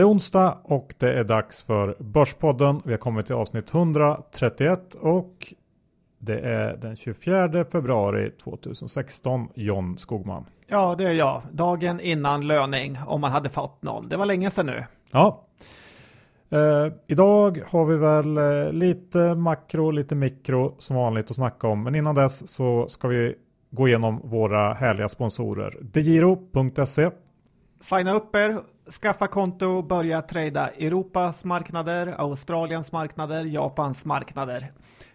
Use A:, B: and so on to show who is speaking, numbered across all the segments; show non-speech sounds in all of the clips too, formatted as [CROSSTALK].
A: Det är onsdag och det är dags för Börspodden. Vi har kommit till avsnitt 131 och det är den 24 februari 2016. John Skogman.
B: Ja, det är jag. Dagen innan löning, om man hade fått någon. Det var länge sedan nu.
A: Ja. Eh, idag har vi väl eh, lite makro, lite mikro som vanligt att snacka om. Men innan dess så ska vi gå igenom våra härliga sponsorer. Degiro.se
B: Signa upp er, skaffa konto, börja trada Europas marknader, Australiens marknader, Japans marknader.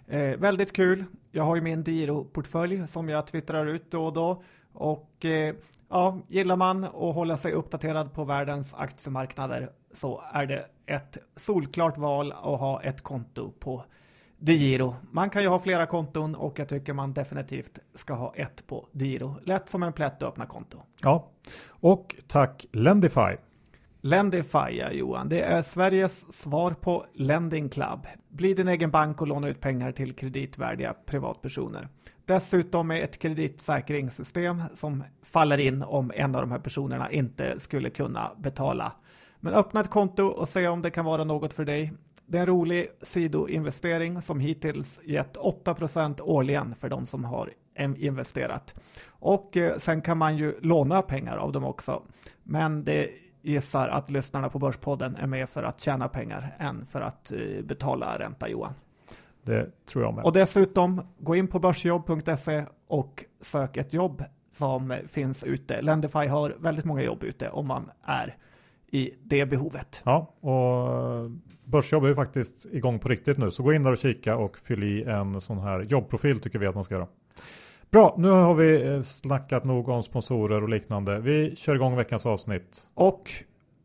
B: Eh, väldigt kul. Jag har ju min Diro-portfölj som jag twittrar ut då och då. Och eh, ja, gillar man att hålla sig uppdaterad på världens aktiemarknader så är det ett solklart val att ha ett konto på Digiro. Man kan ju ha flera konton och jag tycker man definitivt ska ha ett på Digiro. Lätt som en plätt att öppna konto.
A: Ja, och tack Lendify.
B: Lendify, ja, Johan, det är Sveriges svar på Lending Club. Bli din egen bank och låna ut pengar till kreditvärdiga privatpersoner. Dessutom med ett kreditsäkringssystem som faller in om en av de här personerna inte skulle kunna betala. Men öppna ett konto och se om det kan vara något för dig. Det är en rolig sidoinvestering som hittills gett 8% årligen för de som har investerat. Och eh, sen kan man ju låna pengar av dem också. Men det gissar att lyssnarna på Börspodden är med för att tjäna pengar än för att eh, betala ränta Johan.
A: Det tror jag med.
B: Och dessutom, gå in på börsjobb.se och sök ett jobb som finns ute. Lendify har väldigt många jobb ute om man är i det behovet.
A: Ja, och Börsjobb är ju faktiskt igång på riktigt nu, så gå in där och kika och fyll i en sån här jobbprofil tycker vi att man ska göra. Bra, nu har vi eh, snackat nog om sponsorer och liknande. Vi kör igång veckans avsnitt.
B: Och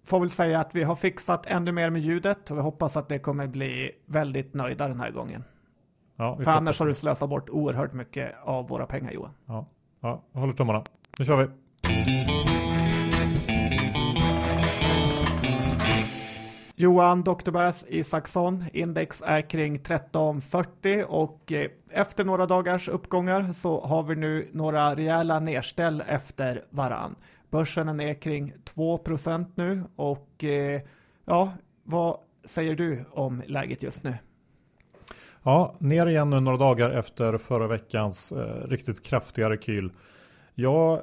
B: får väl säga att vi har fixat ännu mer med ljudet och vi hoppas att det kommer bli väldigt nöjda den här gången. Ja, För annars har du slösat bort oerhört mycket av våra pengar Johan.
A: Ja, ja håller tummarna. Nu kör vi.
B: Johan Doktorbergs Isaksson, index är kring 1340 och eh, efter några dagars uppgångar så har vi nu några rejäla nedställ efter varann. Börsen är kring 2% nu och eh, ja, vad säger du om läget just nu?
A: Ja, ner igen nu några dagar efter förra veckans eh, riktigt kraftiga rekyl. Jag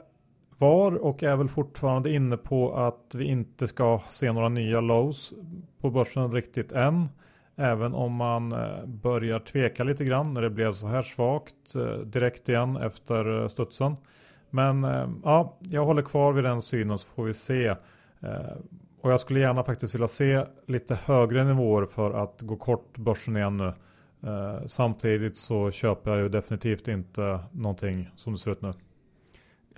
A: var och är väl fortfarande inne på att vi inte ska se några nya lows på börsen riktigt än. Även om man eh, börjar tveka lite grann när det blev så här svagt eh, direkt igen efter eh, studsen. Men ja, jag håller kvar vid den synen så får vi se. Och jag skulle gärna faktiskt vilja se lite högre nivåer för att gå kort börsen igen nu. Samtidigt så köper jag ju definitivt inte någonting som det ser ut nu.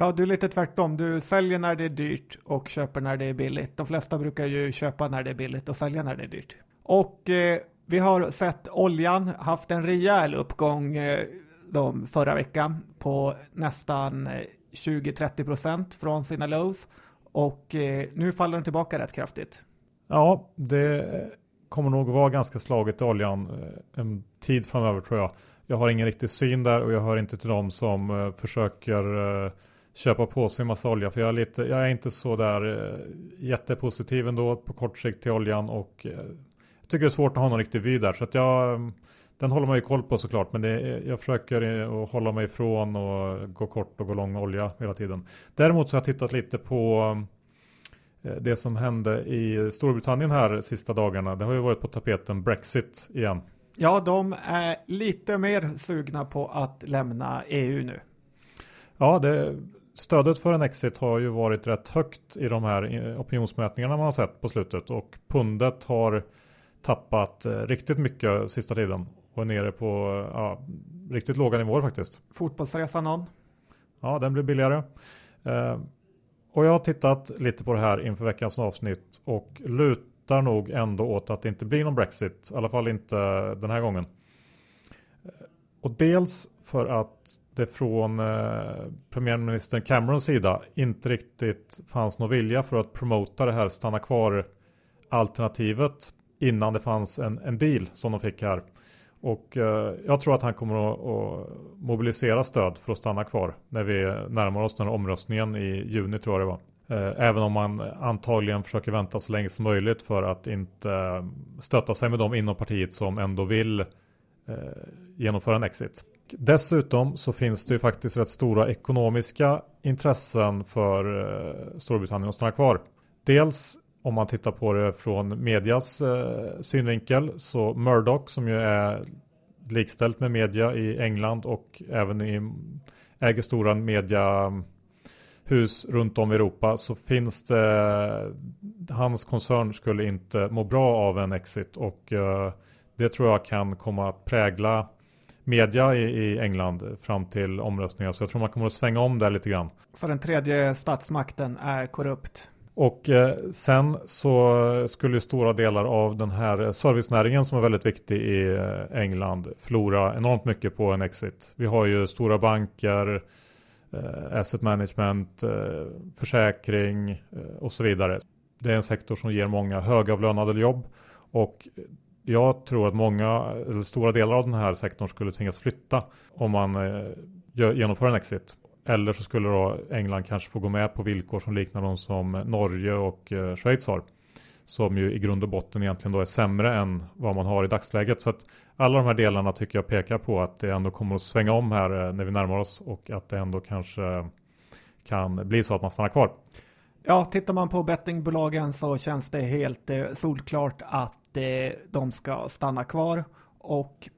B: Ja, du är lite tvärtom. Du säljer när det är dyrt och köper när det är billigt. De flesta brukar ju köpa när det är billigt och sälja när det är dyrt. Och eh, vi har sett oljan haft en rejäl uppgång eh, de förra veckan på nästan 20-30 eh, procent från sina lows. Och eh, nu faller den tillbaka rätt kraftigt.
A: Ja, det kommer nog vara ganska slaget i oljan eh, en tid framöver tror jag. Jag har ingen riktig syn där och jag hör inte till dem som eh, försöker eh, köpa på sig massa olja. För jag är, lite, jag är inte så där eh, jättepositiv ändå på kort sikt till oljan. Och eh, jag tycker det är svårt att ha någon riktig vy där. Så att jag, den håller man ju koll på såklart. Men det, jag försöker eh, att hålla mig ifrån och gå kort och gå lång olja hela tiden. Däremot så har jag tittat lite på det som hände i Storbritannien här sista dagarna. Det har ju varit på tapeten Brexit igen.
B: Ja, de är lite mer sugna på att lämna EU nu.
A: Ja, det, stödet för en exit har ju varit rätt högt i de här opinionsmätningarna man har sett på slutet och pundet har tappat eh, riktigt mycket sista tiden och är nere på ja, riktigt låga nivåer faktiskt.
B: Fotbollsresan någon?
A: Ja, den blir billigare. Eh, och jag har tittat lite på det här inför veckans avsnitt och lutar nog ändå åt att det inte blir någon Brexit, i alla fall inte den här gången. Eh, och dels för att det från eh, premiärministern Camerons sida inte riktigt fanns någon vilja för att promota det här stanna kvar alternativet innan det fanns en, en deal som de fick här. Och eh, jag tror att han kommer att, att, mobilisera stöd för att stanna kvar när vi närmar oss den här omröstningen i juni tror jag det var. Eh, även om man antagligen försöker vänta så länge som möjligt för att inte eh, stötta sig med dem inom partiet som ändå vill eh, genomföra en exit. Dessutom så finns det ju faktiskt rätt stora ekonomiska intressen för eh, Storbritannien att stanna kvar. Dels om man tittar på det från medias eh, synvinkel så Murdoch som ju är likställt med media i England och även i, äger stora mediahus runt om i Europa så finns det hans koncern skulle inte må bra av en exit och eh, det tror jag kan komma att prägla media i, i England fram till omröstningar så jag tror man kommer att svänga om där lite grann.
B: Så den tredje statsmakten är korrupt?
A: Och eh, sen så skulle stora delar av den här servicenäringen som är väldigt viktig i eh, England förlora enormt mycket på en exit. Vi har ju stora banker, eh, asset management, försäkring och så vidare. Det är en sektor som ger många högavlönade jobb och jag tror att många, eller stora delar av den här sektorn skulle tvingas flytta om man eh, genomför en exit. Eller så skulle då England kanske få gå med på villkor som liknar de som Norge och eh, Schweiz har. Som ju i grund och botten egentligen då är sämre än vad man har i dagsläget. Så att alla de här delarna tycker jag pekar på att det ändå kommer att svänga om här eh, när vi närmar oss och att det ändå kanske kan bli så att man stannar kvar.
B: Ja, tittar man på bettingbolagen så känns det helt solklart att de ska stanna kvar och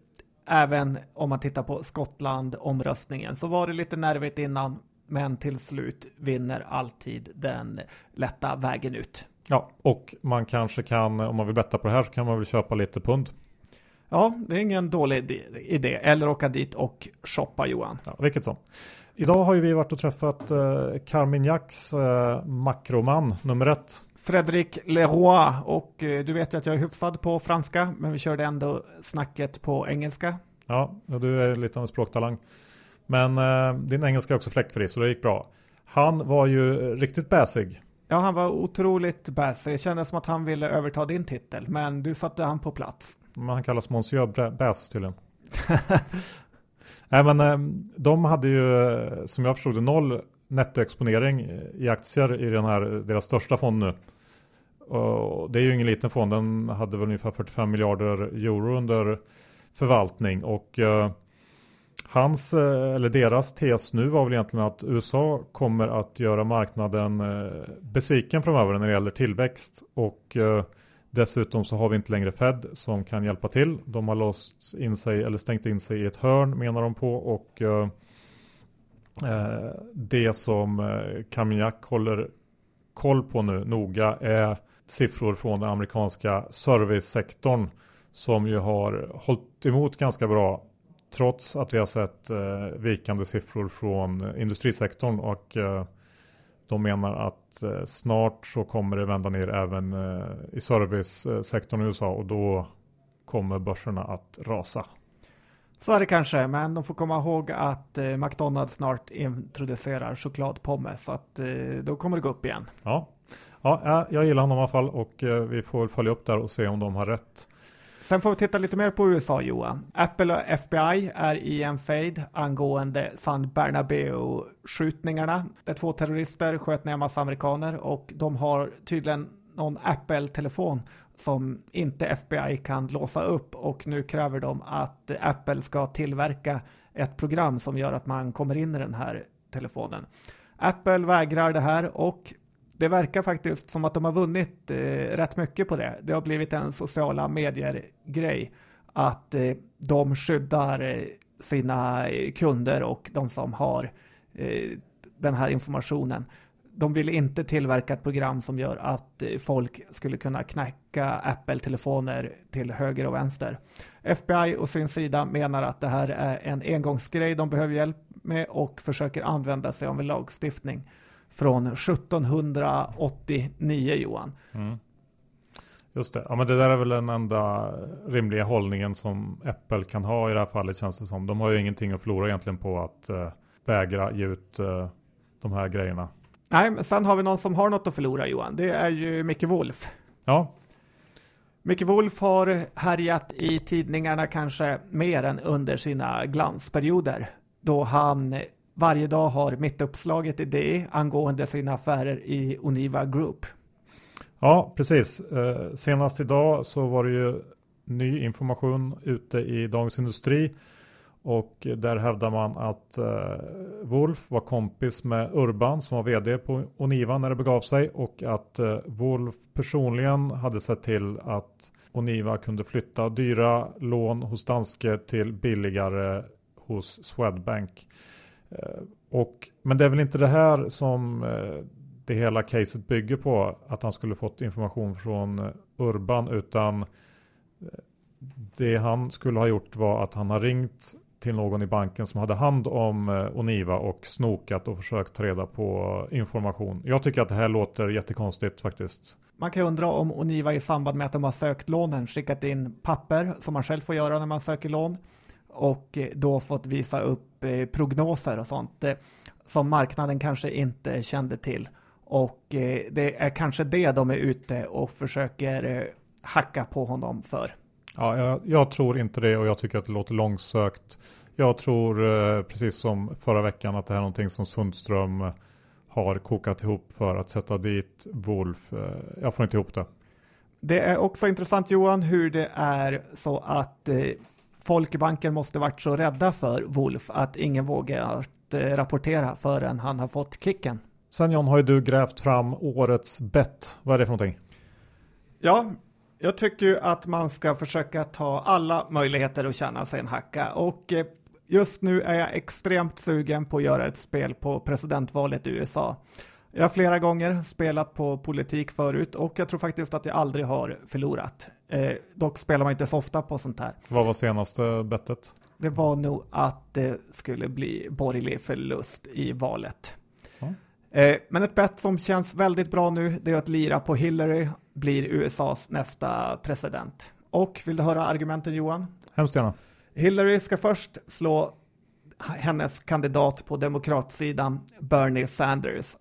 B: även om man tittar på Skottland omröstningen så var det lite nervigt innan men till slut vinner alltid den lätta vägen ut.
A: Ja, och man kanske kan, om man vill betta på det här så kan man väl köpa lite pund.
B: Ja, det är ingen dålig idé. Eller åka dit och shoppa Johan.
A: Ja, vilket som. Idag har ju vi varit och träffat eh, Carmignacs eh, makroman nummer ett.
B: Fredrik Leroy och eh, du vet ju att jag är hyfsad på franska men vi körde ändå snacket på engelska.
A: Ja, du är lite av en språktalang. Men eh, din engelska är också fläckfri så det gick bra. Han var ju riktigt bäsig.
B: Ja, han var otroligt bäsig. Det kändes som att han ville överta din titel, men du satte han på plats.
A: Men han kallas Monsieur Bäs tydligen. [LAUGHS] Nej, men eh, de hade ju, som jag förstod det, noll nettoexponering i aktier i den här, deras största fond nu. Och det är ju ingen liten fond, den hade väl ungefär 45 miljarder euro under förvaltning och eh, hans, eh, eller deras tes nu var väl egentligen att USA kommer att göra marknaden eh, besviken framöver när det gäller tillväxt och eh, dessutom så har vi inte längre Fed som kan hjälpa till. De har låst in sig eller stängt in sig i ett hörn menar de på och eh, Eh, det som eh, Kamjak håller koll på nu noga är siffror från den amerikanska servicesektorn som ju har hållit emot ganska bra trots att vi har sett eh, vikande siffror från industrisektorn och eh, de menar att eh, snart så kommer det vända ner även eh, i servicesektorn i USA och då kommer börserna att rasa.
B: Så är det kanske, men de får komma ihåg att eh, McDonalds snart introducerar chokladpommes så att eh, då kommer det gå upp igen.
A: Ja, ja jag gillar honom i alla fall och eh, vi får följa upp där och se om de har rätt.
B: Sen får vi titta lite mer på USA Johan. Apple och FBI är i en fade angående San Bernabeu-skjutningarna. Där två terrorister sköt ner en massa amerikaner och de har tydligen någon Apple-telefon som inte FBI kan låsa upp och nu kräver de att Apple ska tillverka ett program som gör att man kommer in i den här telefonen. Apple vägrar det här och det verkar faktiskt som att de har vunnit eh, rätt mycket på det. Det har blivit en sociala medier-grej att eh, de skyddar eh, sina eh, kunder och de som har eh, den här informationen. De vill inte tillverka ett program som gör att eh, folk skulle kunna knäcka Apple-telefoner till höger och vänster. FBI och sin sida menar att det här är en engångsgrej de behöver hjälp med och försöker använda sig av en lagstiftning från 1789 Johan. Mm.
A: Just det, ja men det där är väl den enda rimliga hållningen som Apple kan ha i det här fallet känns det som. De har ju ingenting att förlora egentligen på att eh, vägra ge ut eh, de här grejerna.
B: Nej, men sen har vi någon som har något att förlora Johan. Det är ju Micke Wolf.
A: Ja.
B: Micke Wolf har härjat i tidningarna kanske mer än under sina glansperioder. Då han varje dag har mittuppslaget i det angående sina affärer i Oniva Group.
A: Ja, precis. Eh, senast idag så var det ju ny information ute i Dagens Industri och där hävdar man att eh, Wolf var kompis med Urban som var vd på Oniva när det begav sig och att eh, Wolf personligen hade sett till att Oniva kunde flytta dyra lån hos Danske till billigare hos Swedbank. Eh, och, men det är väl inte det här som eh, det hela caset bygger på att han skulle fått information från eh, Urban utan eh, det han skulle ha gjort var att han har ringt till någon i banken som hade hand om eh, Oniva och snokat och försökt ta reda på information. Jag tycker att det här låter jättekonstigt faktiskt.
B: Man kan undra om Oniva i samband med att de har sökt lånen skickat in papper som man själv får göra när man söker lån och eh, då fått visa upp eh, prognoser och sånt som marknaden kanske inte kände till. Och det är kanske det de är ute och försöker hacka på honom för.
A: Ja, jag, jag, tror inte det och jag tycker att det låter långsökt. Jag tror precis som förra veckan att det här är någonting som Sundström har kokat ihop för att sätta dit Wolf. Jag får inte ihop det.
B: Det är också intressant Johan hur det är så att folk i banken måste varit så rädda för Wolf att ingen vågar eh, rapportera förrän han har fått kicken.
A: Sen John har ju du grävt fram årets bett. Vad är det för någonting?
B: Ja, jag tycker ju att man ska försöka ta alla möjligheter att tjäna sig en hacka och eh, just nu är jag extremt sugen på att göra ett spel på presidentvalet i USA. Jag har flera gånger spelat på politik förut och jag tror faktiskt att jag aldrig har förlorat. Eh, dock spelar man inte så ofta på sånt här.
A: Vad var senaste bettet?
B: Det var nog att det skulle bli borgerlig förlust i valet. Ja. Eh, men ett bett som känns väldigt bra nu det är att lira på Hillary blir USAs nästa president. Och vill du höra argumenten Johan?
A: Hemskt gärna.
B: Hillary ska först slå hennes kandidat på demokratsidan Bernie Sanders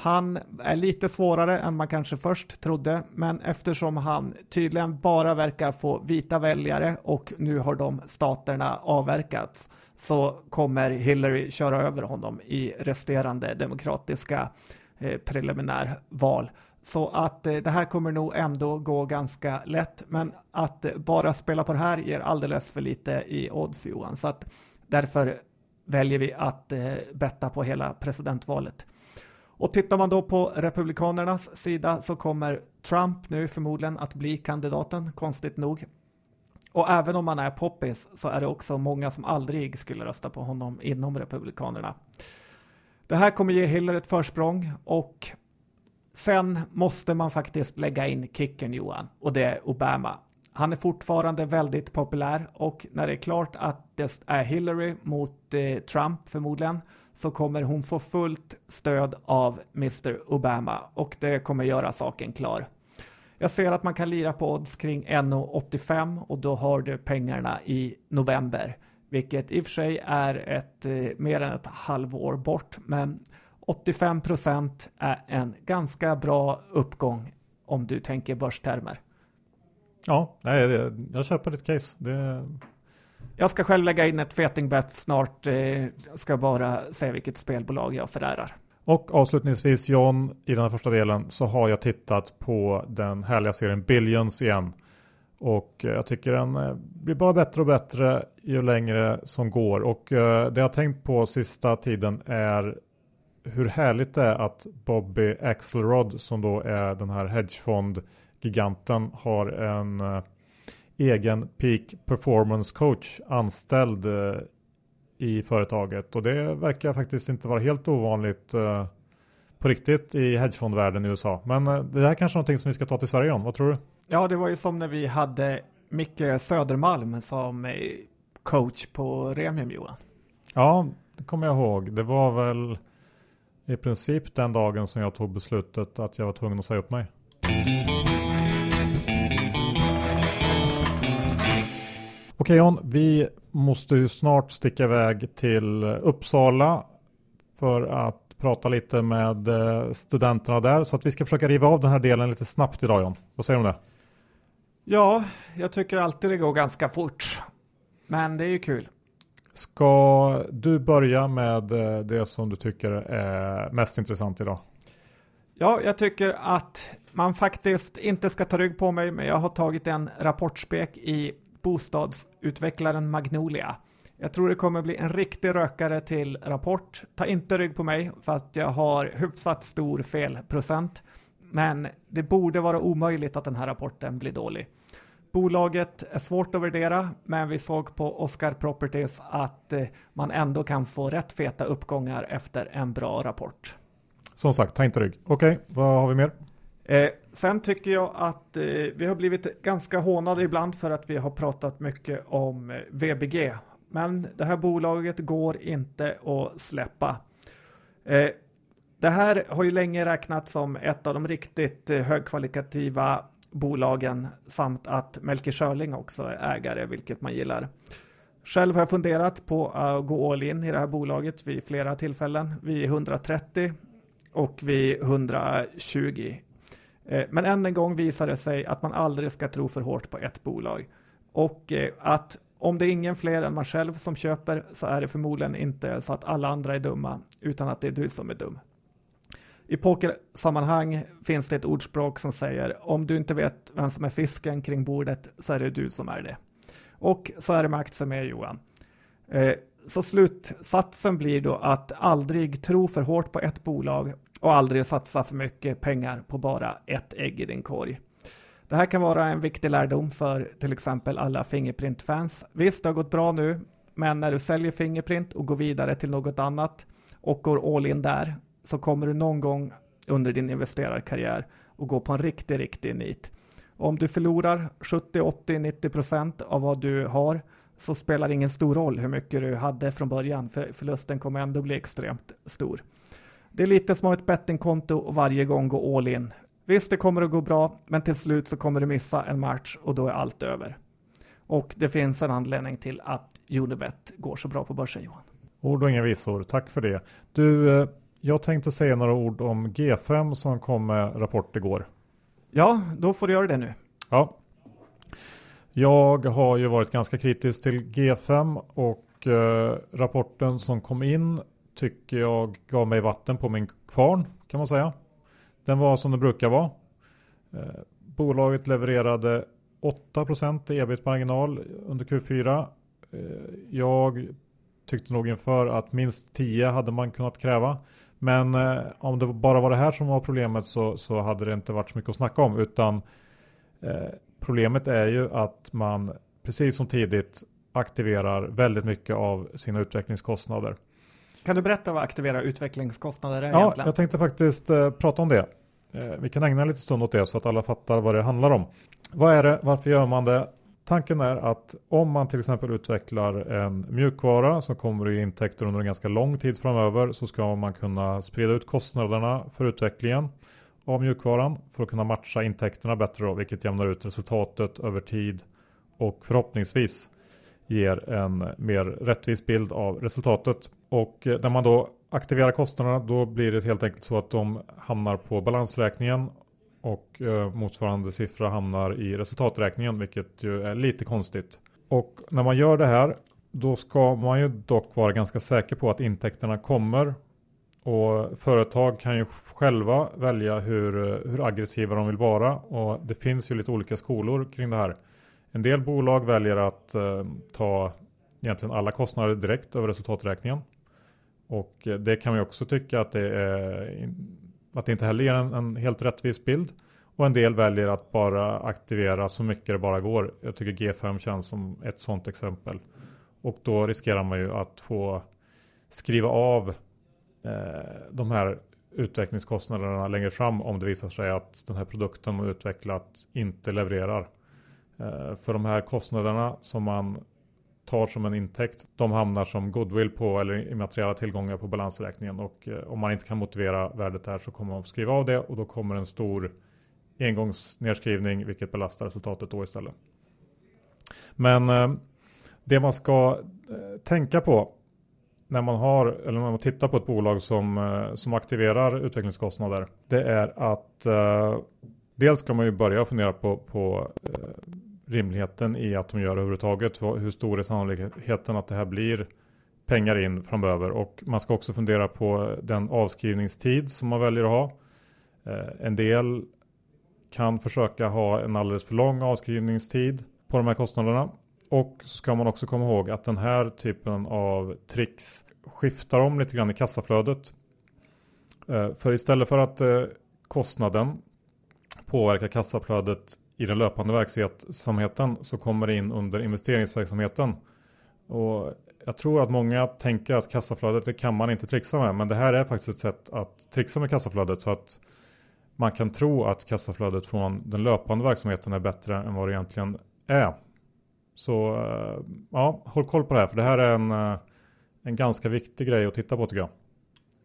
B: han är lite svårare än man kanske först trodde, men eftersom han tydligen bara verkar få vita väljare och nu har de staterna avverkats så kommer Hillary köra över honom i resterande demokratiska eh, preliminärval. Så att eh, det här kommer nog ändå gå ganska lätt, men att eh, bara spela på det här ger alldeles för lite i odds Johan, så att därför väljer vi att eh, betta på hela presidentvalet. Och tittar man då på Republikanernas sida så kommer Trump nu förmodligen att bli kandidaten, konstigt nog. Och även om man är poppis så är det också många som aldrig skulle rösta på honom inom Republikanerna. Det här kommer ge Hillary ett försprång och sen måste man faktiskt lägga in kicken Johan och det är Obama. Han är fortfarande väldigt populär och när det är klart att det är Hillary mot eh, Trump förmodligen så kommer hon få fullt stöd av Mr Obama och det kommer göra saken klar. Jag ser att man kan lira på odds kring 1,85 och då har du pengarna i november, vilket i och för sig är ett eh, mer än ett halvår bort, men 85 procent är en ganska bra uppgång om du tänker börstermer.
A: Ja, nej, jag köper ditt case. Det,
B: jag ska själv lägga in ett fetingbett snart. Jag eh, ska bara säga vilket spelbolag jag förärar.
A: Och avslutningsvis John, i den här första delen så har jag tittat på den härliga serien Billions igen. Och eh, jag tycker den eh, blir bara bättre och bättre ju längre som går. Och eh, det jag har tänkt på sista tiden är hur härligt det är att Bobby Axelrod som då är den här hedgefondgiganten har en egen peak performance coach anställd eh, i företaget och det verkar faktiskt inte vara helt ovanligt eh, på riktigt i hedgefondvärlden i USA. Men eh, det här kanske är någonting som vi ska ta till Sverige om, vad tror du?
B: Ja, det var ju som när vi hade Micke Södermalm som coach på Remium Johan.
A: Ja, det kommer jag ihåg. Det var väl i princip den dagen som jag tog beslutet att jag var tvungen att säga upp mig. Okej John, vi måste ju snart sticka iväg till Uppsala för att prata lite med eh, studenterna där. Så att vi ska försöka riva av den här delen lite snabbt idag John. Vad säger du om det?
B: Ja, jag tycker alltid det går ganska fort. Men det är ju kul.
A: Ska du börja med eh, det som du tycker är mest intressant idag?
B: Ja, jag tycker att man faktiskt inte ska ta rygg på mig, men jag har tagit en rapportspek i bostadsutvecklaren Magnolia. Jag tror det kommer bli en riktig rökare till rapport. Ta inte rygg på mig för att jag har hyfsat stor felprocent. Men det borde vara omöjligt att den här rapporten blir dålig. Bolaget är svårt att värdera, men vi såg på Oscar Properties att eh, man ändå kan få rätt feta uppgångar efter en bra rapport.
A: Som sagt, ta inte rygg. Okej, okay, vad har vi mer?
B: Eh, sen tycker jag att eh, vi har blivit ganska hånade ibland för att vi har pratat mycket om eh, VBG. Men det här bolaget går inte att släppa. Eh, det här har ju länge räknats som ett av de riktigt eh, högkvalitativa bolagen samt att Melker Schörling också är ägare, vilket man gillar. Själv har jag funderat på att gå all in i det här bolaget vid flera tillfällen, vid 130 och vid 120. Eh, men än en gång visar det sig att man aldrig ska tro för hårt på ett bolag och eh, att om det är ingen fler än man själv som köper så är det förmodligen inte så att alla andra är dumma utan att det är du som är dum. I pokersammanhang finns det ett ordspråk som säger om du inte vet vem som är fisken kring bordet så är det du som är det. Och så är det med aktier med Johan. Eh, så slutsatsen blir då att aldrig tro för hårt på ett bolag och aldrig satsa för mycket pengar på bara ett ägg i din korg. Det här kan vara en viktig lärdom för till exempel alla Fingerprint-fans. Visst, det har gått bra nu, men när du säljer Fingerprint och går vidare till något annat och går all in där så kommer du någon gång under din investerarkarriär och gå på en riktig, riktig nit. Om du förlorar 70, 80, 90 procent av vad du har så spelar det ingen stor roll hur mycket du hade från början, för förlusten kommer ändå bli extremt stor. Det är lite som ett bettingkonto och varje gång gå all in. Visst, det kommer att gå bra, men till slut så kommer du missa en match och då är allt över. Och det finns en anledning till att Unibet går så bra på börsen, Johan.
A: Ord och inga visor, tack för det. Du, eh, jag tänkte säga några ord om G5 som kom med rapport igår.
B: Ja, då får du göra det nu.
A: Ja. Jag har ju varit ganska kritisk till G5 och eh, rapporten som kom in tycker jag gav mig vatten på min kvarn kan man säga. Den var som den brukar vara. Eh, bolaget levererade 8% i ebit-marginal under Q4. Eh, jag tyckte nog inför att minst 10 hade man kunnat kräva. Men eh, om det bara var det här som var problemet så, så hade det inte varit så mycket att snacka om. Utan problemet är ju att man precis som tidigt aktiverar väldigt mycket av sina utvecklingskostnader.
B: Kan du berätta vad aktivera utvecklingskostnader är
A: ja,
B: egentligen?
A: jag tänkte faktiskt eh, prata om det. Eh, vi kan ägna lite stund åt det så att alla fattar vad det handlar om. Vad är det? Varför gör man det? Tanken är att om man till exempel utvecklar en mjukvara som kommer ge intäkter under en ganska lång tid framöver så ska man kunna sprida ut kostnaderna för utvecklingen av mjukvaran för att kunna matcha intäkterna bättre då, vilket jämnar ut resultatet över tid och förhoppningsvis ger en mer rättvis bild av resultatet. Och eh, när man då aktiverar kostnaderna då blir det helt enkelt så att de hamnar på balansräkningen och eh, motsvarande siffra hamnar i resultaträkningen vilket ju är lite konstigt. Och när man gör det här då ska man ju dock vara ganska säker på att intäkterna kommer och företag kan ju själva välja hur, eh, hur aggressiva de vill vara och det finns ju lite olika skolor kring det här. En del bolag väljer att eh, ta egentligen alla kostnader direkt över resultaträkningen. Och eh, det kan man ju också tycka att det, är, att det inte heller ger en, en, helt rättvis bild. Och en del väljer att bara aktivera så mycket det bara går. Jag tycker G5 känns som ett sådant exempel. Och då riskerar man ju att få skriva av eh, de här utvecklingskostnaderna längre fram om det visar sig att den här produkten man utvecklat inte levererar. Eh, för de här kostnaderna som man tar som en intäkt, de hamnar som goodwill på eller immateriella tillgångar på balansräkningen och eh, om man inte kan motivera värdet där så kommer man att skriva av det och då kommer en stor engångsnedskrivning vilket belastar resultatet då istället. Men eh, det man ska eh, tänka på när man har eller när man tittar på ett bolag som, eh, som aktiverar utvecklingskostnader det är att eh, dels ska man ju börja fundera på, på rimligheten i att de gör överhuvudtaget. Hur stor är sannolikheten att det här blir pengar in framöver och man ska också fundera på den avskrivningstid som man väljer att ha. Eh, en del kan försöka ha en alldeles för lång avskrivningstid på de här kostnaderna. Och så ska man också komma ihåg att den här typen av tricks skiftar om lite grann i kassaflödet. Eh, för istället för att eh, kostnaden påverkar kassaflödet i den löpande verksamheten så kommer det in under investeringsverksamheten. Och jag tror att många tänker att kassaflödet det kan man inte trixa med. Men det här är faktiskt ett sätt att trixa med kassaflödet så att man kan tro att kassaflödet från den löpande verksamheten är bättre än vad det egentligen är. Så eh, ja, håll koll på det här för det här är en, eh, en ganska viktig grej att titta på tycker jag.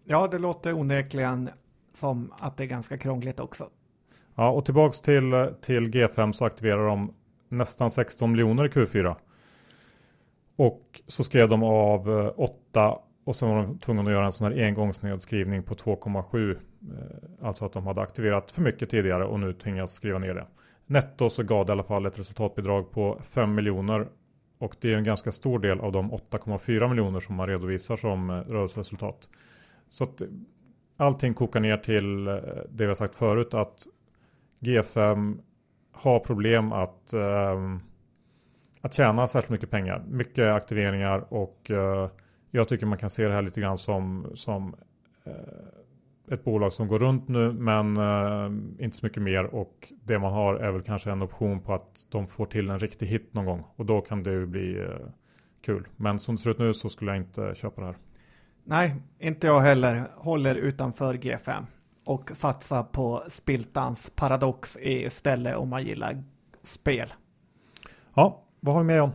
B: Ja, det låter onekligen som att det är ganska krångligt också.
A: Ja, och tillbaks till, till G5 så aktiverar de nästan 16 miljoner i Q4. Och så skrev de av eh, 8 och sen var de tvungna att göra en sån här engångsnedskrivning på 2,7. Eh, alltså att de hade aktiverat för mycket tidigare och nu tvingas skriva ner det. Netto så gav det i alla fall ett resultatbidrag på 5 miljoner. Och det är en ganska stor del av de 8,4 miljoner som man redovisar som eh, rörelseresultat. Så att allting kokar ner till det vi har sagt förut att G5 har problem att eh, att tjäna särskilt mycket pengar. Mycket aktiveringar och eh, jag tycker man kan se det här lite grann som, som eh, ett bolag som går runt nu men eh, inte så mycket mer och det man har är väl kanske en option på att de får till en riktig hit någon gång och då kan det ju bli eh, kul. Men som det ser ut nu så skulle jag inte köpa det här.
B: Nej, inte jag heller. Håller utanför G5 och satsa på Spiltans paradox istället om man gillar spel.
A: Ja, vad har vi med John?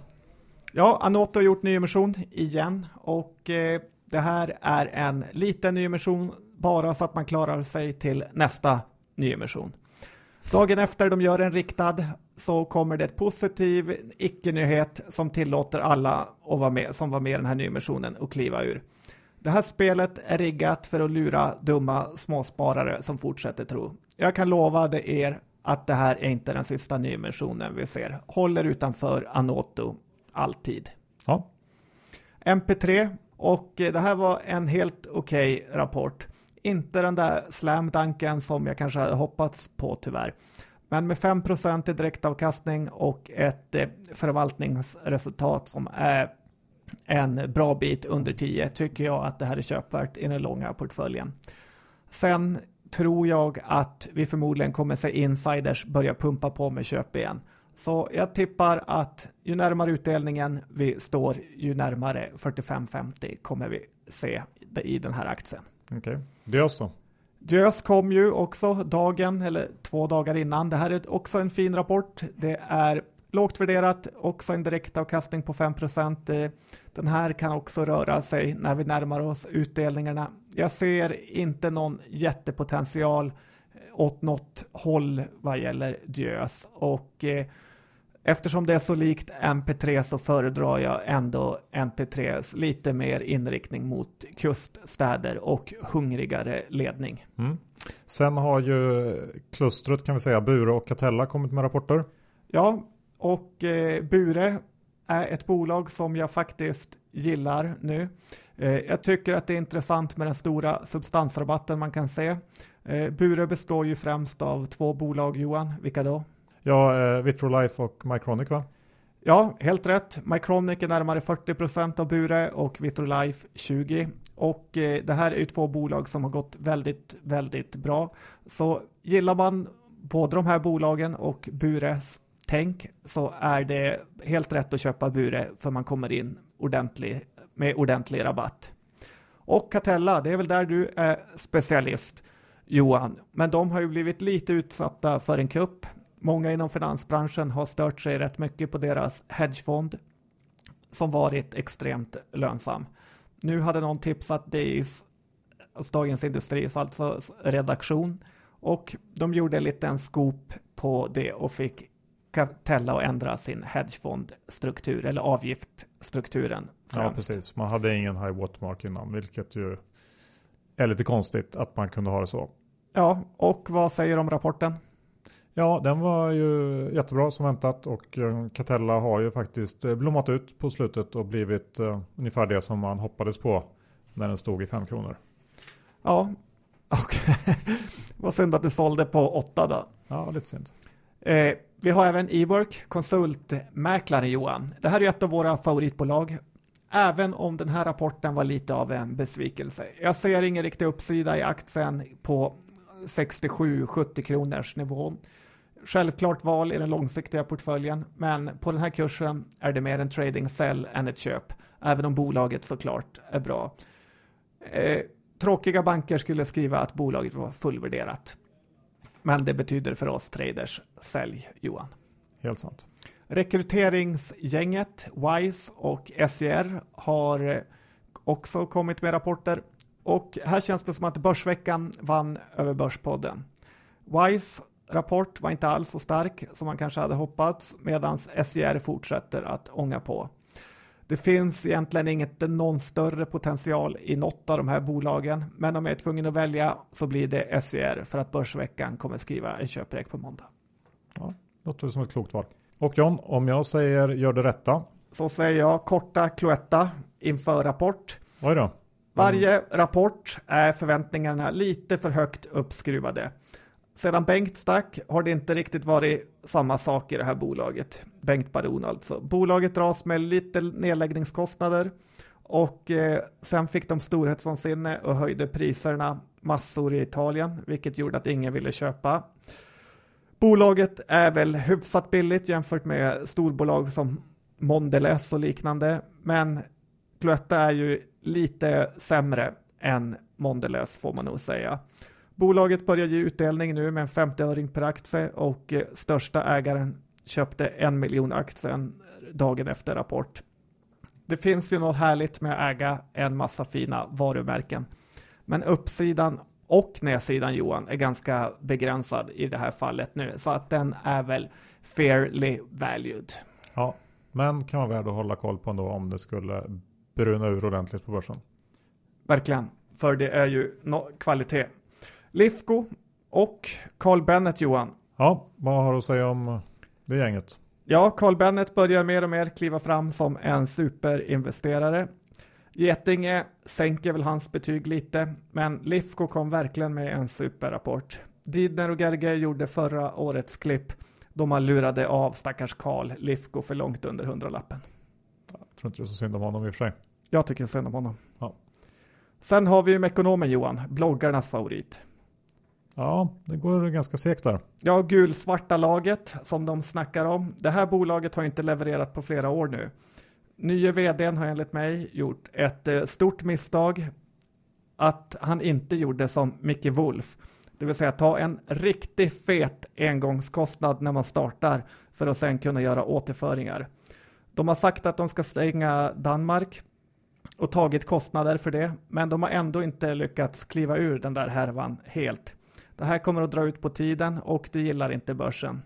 B: Ja, Anoto har gjort nyemission igen och eh, det här är en liten nyemission bara så att man klarar sig till nästa nyemission. Dagen efter de gör en riktad så kommer det ett positiv icke-nyhet som tillåter alla att vara med, som var med i den här nyemissionen att kliva ur. Det här spelet är riggat för att lura dumma småsparare som fortsätter tro. Jag kan lova det er att det här är inte den sista nyemissionen vi ser. Håller utanför Anoto alltid.
A: Ja.
B: MP3 och det här var en helt okej okay rapport. Inte den där slamdanken som jag kanske hade hoppats på tyvärr. Men med 5% i direktavkastning och ett eh, förvaltningsresultat som är en bra bit under 10 tycker jag att det här är köpvärt i den långa portföljen. Sen tror jag att vi förmodligen kommer se insiders börja pumpa på med köp igen. Så jag tippar att ju närmare utdelningen vi står, ju närmare 45-50 kommer vi se i den här aktien.
A: Okej, okay. Diös då?
B: Diös kom ju också dagen eller två dagar innan. Det här är också en fin rapport. Det är lågt värderat, också en direktavkastning på 5% Den här kan också röra sig när vi närmar oss utdelningarna. Jag ser inte någon jättepotential åt något håll vad gäller Diös och eh, eftersom det är så likt MP3 så föredrar jag ändå MP3s lite mer inriktning mot kuststäder och hungrigare ledning.
A: Mm. Sen har ju klustret kan vi säga Bure och Catella kommit med rapporter.
B: Ja, och eh, Bure är ett bolag som jag faktiskt gillar nu. Eh, jag tycker att det är intressant med den stora substansrabatten man kan se. Eh, Bure består ju främst av två bolag, Johan. Vilka då?
A: Ja, eh, Vitrolife och Mycronic va?
B: Ja, helt rätt. Mycronic är närmare 40% av Bure och Vitrolife 20. Och eh, det här är ju två bolag som har gått väldigt, väldigt bra. Så gillar man både de här bolagen och Bures tänk så är det helt rätt att köpa Bure för man kommer in ordentlig, med ordentlig rabatt. Och Catella, det är väl där du är specialist Johan, men de har ju blivit lite utsatta för en kupp. Många inom finansbranschen har stört sig rätt mycket på deras hedgefond som varit extremt lönsam. Nu hade någon tipsat DIs, alltså Dagens Industris alltså redaktion och de gjorde en liten scoop på det och fick Catella att ändra sin hedgefondstruktur eller avgiftstrukturen.
A: Främst. Ja, precis. Man hade ingen high watermark innan, vilket ju är lite konstigt att man kunde ha det så.
B: Ja, och vad säger de om rapporten?
A: Ja, den var ju jättebra som väntat och eh, Catella har ju faktiskt eh, blommat ut på slutet och blivit uh, ungefär det som man hoppades på när den stod i 5 kronor.
B: Ja, och [LAUGHS] vad synd att det sålde på 8 då.
A: Ja, lite synd.
B: Eh, vi har även Ework, konsultmäklare Johan. Det här är ett av våra favoritbolag. Även om den här rapporten var lite av en besvikelse. Jag ser ingen riktig uppsida i aktien på 67-70 kronors nivå. Självklart val i den långsiktiga portföljen, men på den här kursen är det mer en trading sell än ett köp, även om bolaget såklart är bra. Eh, tråkiga banker skulle skriva att bolaget var fullvärderat. Men det betyder för oss traders sälj, Johan.
A: Helt sant.
B: Rekryteringsgänget WISE och SCR har också kommit med rapporter och här känns det som att Börsveckan vann över Börspodden. WISE rapport var inte alls så stark som man kanske hade hoppats medan SCR fortsätter att ånga på. Det finns egentligen inget någon större potential i något av de här bolagen, men om jag är tvungen att välja så blir det SCR för att Börsveckan kommer skriva en köprek på måndag.
A: Ja, låter som ett klokt val. Och John, om jag säger gör det rätta?
B: Så säger jag korta Cloetta inför rapport.
A: Oj då.
B: Varje rapport är förväntningarna lite för högt uppskruvade. Sedan Bengt stack har det inte riktigt varit samma sak i det här bolaget. Bengt Baron alltså. Bolaget dras med lite nedläggningskostnader och eh, sen fick de storhetsvansinne och höjde priserna massor i Italien, vilket gjorde att ingen ville köpa. Bolaget är väl hyfsat billigt jämfört med storbolag som Mondelez och liknande, men Cloetta är ju lite sämre än Mondelez får man nog säga. Bolaget börjar ge utdelning nu med en 50 öring per aktie och eh, största ägaren köpte en miljon aktier dagen efter rapport. Det finns ju något härligt med att äga en massa fina varumärken. Men uppsidan och nedsidan Johan är ganska begränsad i det här fallet nu så att den är väl fairly valued.
A: Ja, men kan vara värd att hålla koll på ändå om det skulle bruna ur ordentligt på börsen.
B: Verkligen, för det är ju no kvalitet. Lifco och Carl Bennet Johan.
A: Ja, vad har du att säga om det gänget?
B: Ja, Carl Bennet börjar mer och mer kliva fram som en superinvesterare. Getinge sänker väl hans betyg lite, men Lifco kom verkligen med en superrapport. Didner och Gerge gjorde förra årets klipp då man lurade av stackars Karl Lifco för långt under hundralappen.
A: Jag tror inte det är så synd om honom i och för sig.
B: Jag tycker synd om honom. Ja. Sen har vi ju Mekonomen Johan, bloggarnas favorit.
A: Ja, det går ganska segt där.
B: Ja, gulsvarta laget som de snackar om. Det här bolaget har inte levererat på flera år nu. Nye vdn har enligt mig gjort ett eh, stort misstag att han inte gjorde som Micke Wolf, det vill säga ta en riktigt fet engångskostnad när man startar för att sen kunna göra återföringar. De har sagt att de ska stänga Danmark och tagit kostnader för det, men de har ändå inte lyckats kliva ur den där härvan helt. Det här kommer att dra ut på tiden och det gillar inte börsen.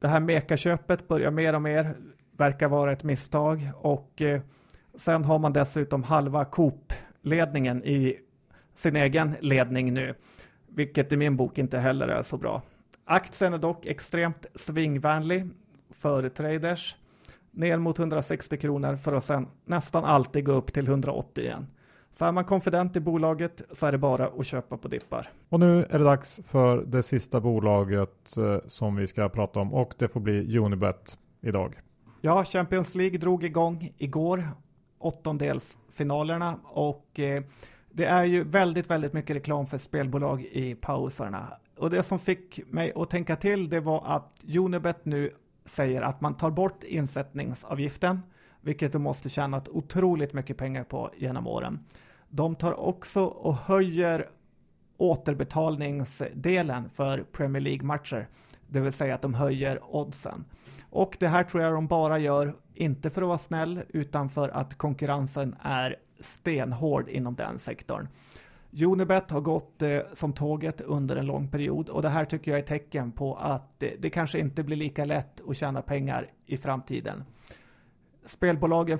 B: Det här mekaköpet börjar mer och mer verkar vara ett misstag och eh, sen har man dessutom halva Coop-ledningen i sin egen ledning nu, vilket i min bok inte heller är så bra. Aktien är dock extremt svingvänlig för traders, ner mot 160 kronor för att sen nästan alltid gå upp till 180 igen. Så är man konfident i bolaget så är det bara att köpa på dippar.
A: Och nu är det dags för det sista bolaget eh, som vi ska prata om och det får bli Unibet idag.
B: Ja, Champions League drog igång igår, åttondelsfinalerna och eh, det är ju väldigt, väldigt mycket reklam för spelbolag i pausarna. Och det som fick mig att tänka till det var att Unibet nu säger att man tar bort insättningsavgiften vilket de måste tjänat otroligt mycket pengar på genom åren. De tar också och höjer återbetalningsdelen för Premier League-matcher, det vill säga att de höjer oddsen. Och det här tror jag de bara gör, inte för att vara snäll, utan för att konkurrensen är stenhård inom den sektorn. Unibet har gått eh, som tåget under en lång period och det här tycker jag är tecken på att eh, det kanske inte blir lika lätt att tjäna pengar i framtiden spelbolagen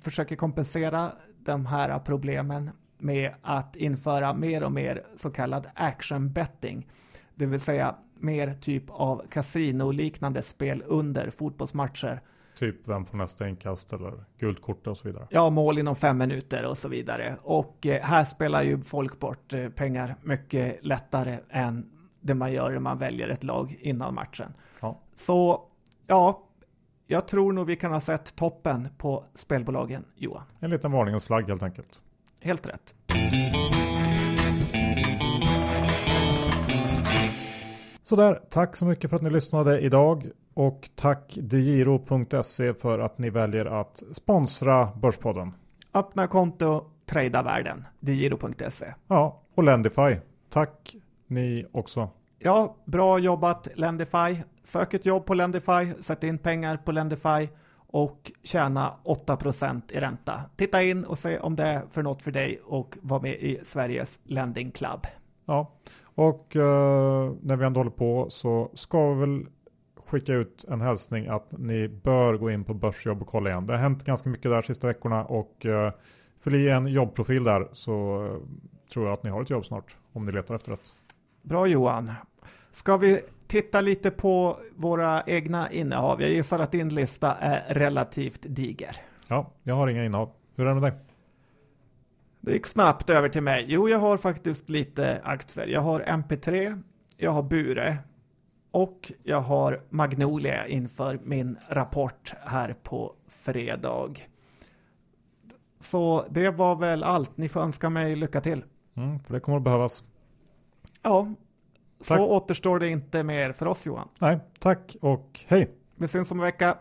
B: försöker kompensera de här problemen med att införa mer och mer så kallad action betting. Det vill säga mer typ av kasinoliknande spel under fotbollsmatcher.
A: Typ vem får nästa inkast eller guldkort och så vidare.
B: Ja, mål inom fem minuter och så vidare. Och eh, här spelar ju folk bort eh, pengar mycket lättare än det man gör när man väljer ett lag innan matchen.
A: Ja.
B: Så ja, jag tror nog vi kan ha sett toppen på spelbolagen, Johan.
A: En liten varningens flagg helt enkelt.
B: Helt rätt.
A: Sådär, tack så mycket för att ni lyssnade idag och tack degiro.se för att ni väljer att sponsra Börspodden.
B: Öppna konto, trada världen, degiro.se.
A: Ja, och Lendify. Tack ni också.
B: Ja, bra jobbat Lendify. Sök ett jobb på Lendify, sätt in pengar på Lendify och tjäna 8% i ränta. Titta in och se om det är för något för dig och var med i Sveriges Lending Club.
A: Ja, och uh, när vi ändå håller på så ska vi väl skicka ut en hälsning att ni bör gå in på Börsjobb och kolla igen. Det har hänt ganska mycket där sista veckorna och uh, fyll i en jobbprofil där så uh, tror jag att ni har ett jobb snart om ni letar efter ett.
B: Bra Johan. Ska vi titta lite på våra egna innehav? Jag gissar att din lista är relativt diger.
A: Ja, jag har inga innehav. Hur är det med dig?
B: Det gick snabbt över till mig. Jo, jag har faktiskt lite aktier. Jag har MP3, jag har Bure och jag har Magnolia inför min rapport här på fredag. Så det var väl allt. Ni får önska mig lycka till.
A: Mm, för det kommer att behövas.
B: Ja,
A: Tack.
B: så återstår det inte mer för oss Johan.
A: Nej, tack och hej.
B: Vi syns om en vecka.